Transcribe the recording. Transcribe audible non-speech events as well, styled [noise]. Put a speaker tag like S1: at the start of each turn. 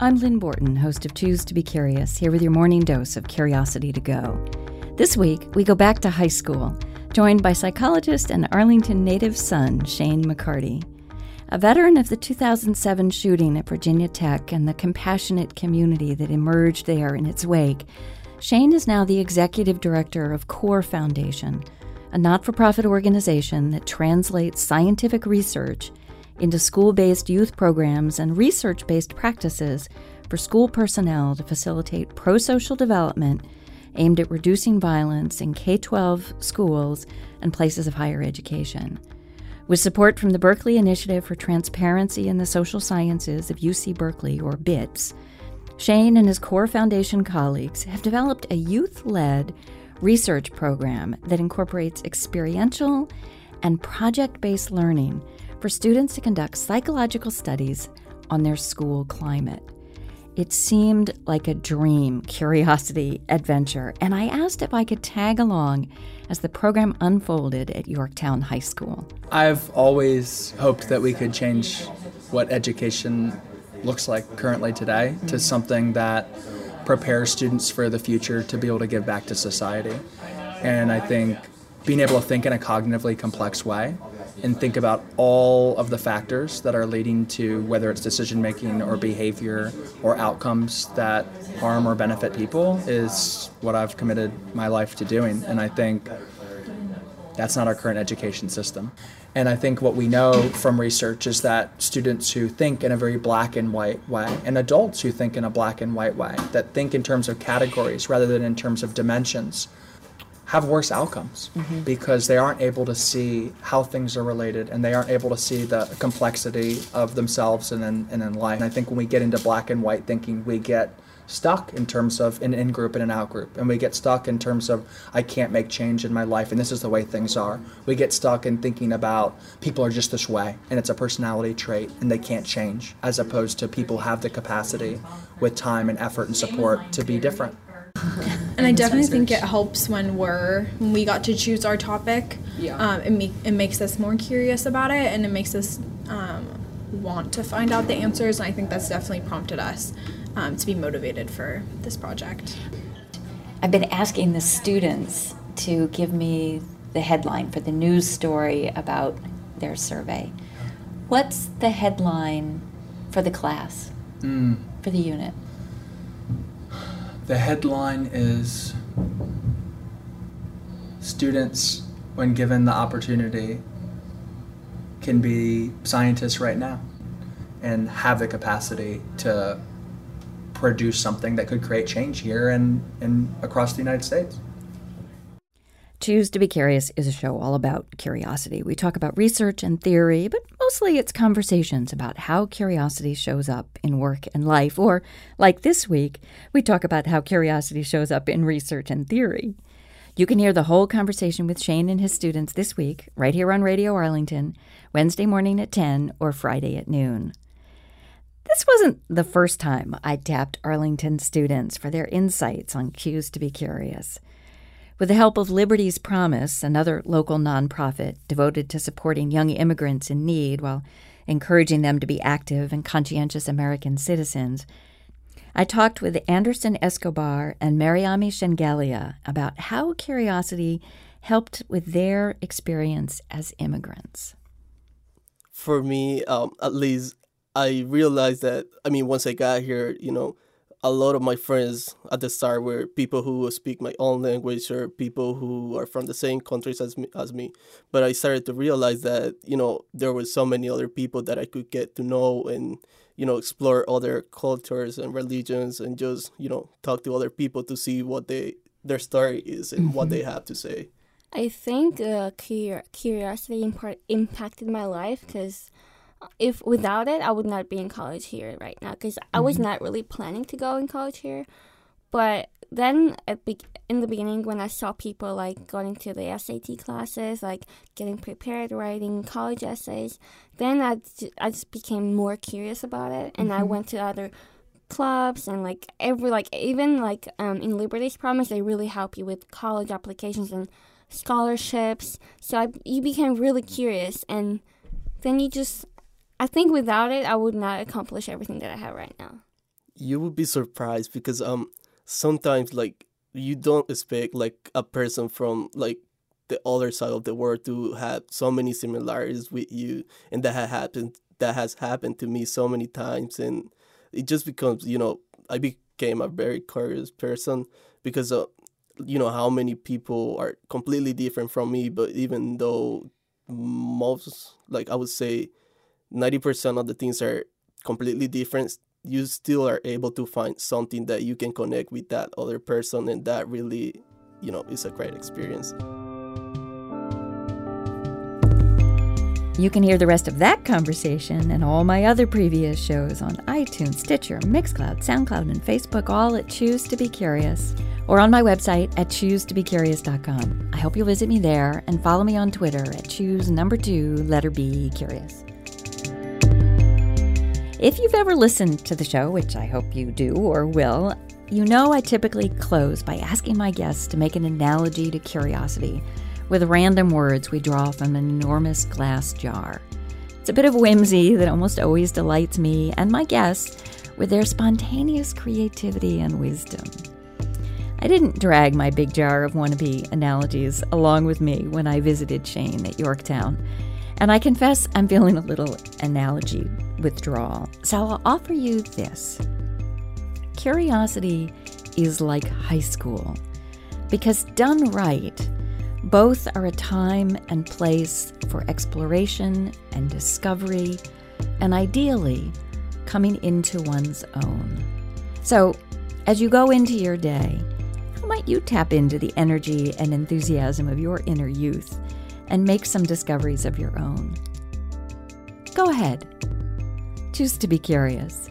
S1: I'm Lynn Borton, host of Choose to Be Curious, here with your morning dose of curiosity to go. This week, we go back to high school, joined by psychologist and Arlington native son, Shane McCarty. A veteran of the 2007 shooting at Virginia Tech and the compassionate community that emerged there in its wake, Shane is now the executive director of CORE Foundation, a not for profit organization that translates scientific research into school based youth programs and research based practices for school personnel to facilitate pro social development aimed at reducing violence in K 12 schools and places of higher education. With support from the Berkeley Initiative for Transparency in the Social Sciences of UC Berkeley, or BITS, Shane and his Core Foundation colleagues have developed a youth led research program that incorporates experiential and project based learning for students to conduct psychological studies on their school climate. It seemed like a dream, curiosity, adventure, and I asked if I could tag along as the program unfolded at Yorktown High School.
S2: I've always hoped that we could change what education looks like currently today to mm-hmm. something that prepares students for the future to be able to give back to society. And I think being able to think in a cognitively complex way and think about all of the factors that are leading to whether it's decision making or behavior or outcomes that harm or benefit people is what I've committed my life to doing. And I think that's not our current education system. And I think what we know from research is that students who think in a very black and white way, and adults who think in a black and white way, that think in terms of categories rather than in terms of dimensions, have worse outcomes mm-hmm. because they aren't able to see how things are related and they aren't able to see the complexity of themselves and in, and in life. And I think when we get into black and white thinking, we get stuck in terms of an in group and an out group. And we get stuck in terms of, I can't make change in my life and this is the way things are. We get stuck in thinking about people are just this way and it's a personality trait and they can't change, as opposed to people have the capacity with time and effort and support to be different. [laughs]
S3: And I definitely think it helps when we're when we got to choose our topic. Yeah. Um, it make it makes us more curious about it, and it makes us um, want to find out the answers. And I think that's definitely prompted us um, to be motivated for this project.
S1: I've been asking the students to give me the headline for the news story about their survey. What's the headline for the class, mm. for the unit?
S2: The headline is Students, when given the opportunity, can be scientists right now and have the capacity to produce something that could create change here and, and across the United States.
S1: Choose to Be Curious is a show all about curiosity. We talk about research and theory, but mostly it's conversations about how curiosity shows up in work and life. Or, like this week, we talk about how curiosity shows up in research and theory. You can hear the whole conversation with Shane and his students this week, right here on Radio Arlington, Wednesday morning at 10 or Friday at noon. This wasn't the first time I tapped Arlington students for their insights on Choose to Be Curious. With the help of Liberty's Promise, another local nonprofit devoted to supporting young immigrants in need while encouraging them to be active and conscientious American citizens, I talked with Anderson Escobar and Mariami Shengelia about how curiosity helped with their experience as immigrants.
S4: For me, um, at least, I realized that, I mean, once I got here, you know, a lot of my friends at the start were people who speak my own language or people who are from the same countries as me, as me. But I started to realize that you know there were so many other people that I could get to know and you know explore other cultures and religions and just you know talk to other people to see what they their story is and mm-hmm. what they have to say.
S5: I think uh, curiosity impacted my life because if without it, I would not be in college here right now because. I was mm-hmm. not really planning to go in college here. But then be- in the beginning, when I saw people like going to the SAT classes, like getting prepared, writing college essays, then I, I just became more curious about it, and mm-hmm. I went to other clubs and like every like even like um, in Liberty's Promise, they really help you with college applications and scholarships. So I you became really curious, and then you just I think without it, I would not accomplish everything that I have right now.
S4: you would be surprised because um sometimes like you don't expect like a person from like the other side of the world to have so many similarities with you and that has happened that has happened to me so many times and it just becomes you know i became a very curious person because of you know how many people are completely different from me but even though most like i would say 90% of the things are completely different you still are able to find something that you can connect with that other person and that really you know is a great experience
S1: You can hear the rest of that conversation and all my other previous shows on iTunes, Stitcher, Mixcloud, SoundCloud, and Facebook, all at Choose to Be Curious, or on my website at choosetobecurious.com. I hope you'll visit me there and follow me on Twitter at choose number two, letter B, curious. If you've ever listened to the show, which I hope you do or will, you know I typically close by asking my guests to make an analogy to curiosity with random words we draw from an enormous glass jar. It's a bit of whimsy that almost always delights me and my guests with their spontaneous creativity and wisdom. I didn't drag my big jar of wannabe analogies along with me when I visited Shane at Yorktown, and I confess I'm feeling a little analogy withdrawal. So I'll offer you this Curiosity is like high school, because done right, both are a time and place for exploration and discovery, and ideally, coming into one's own. So, as you go into your day, how might you tap into the energy and enthusiasm of your inner youth and make some discoveries of your own? Go ahead. Choose to be curious.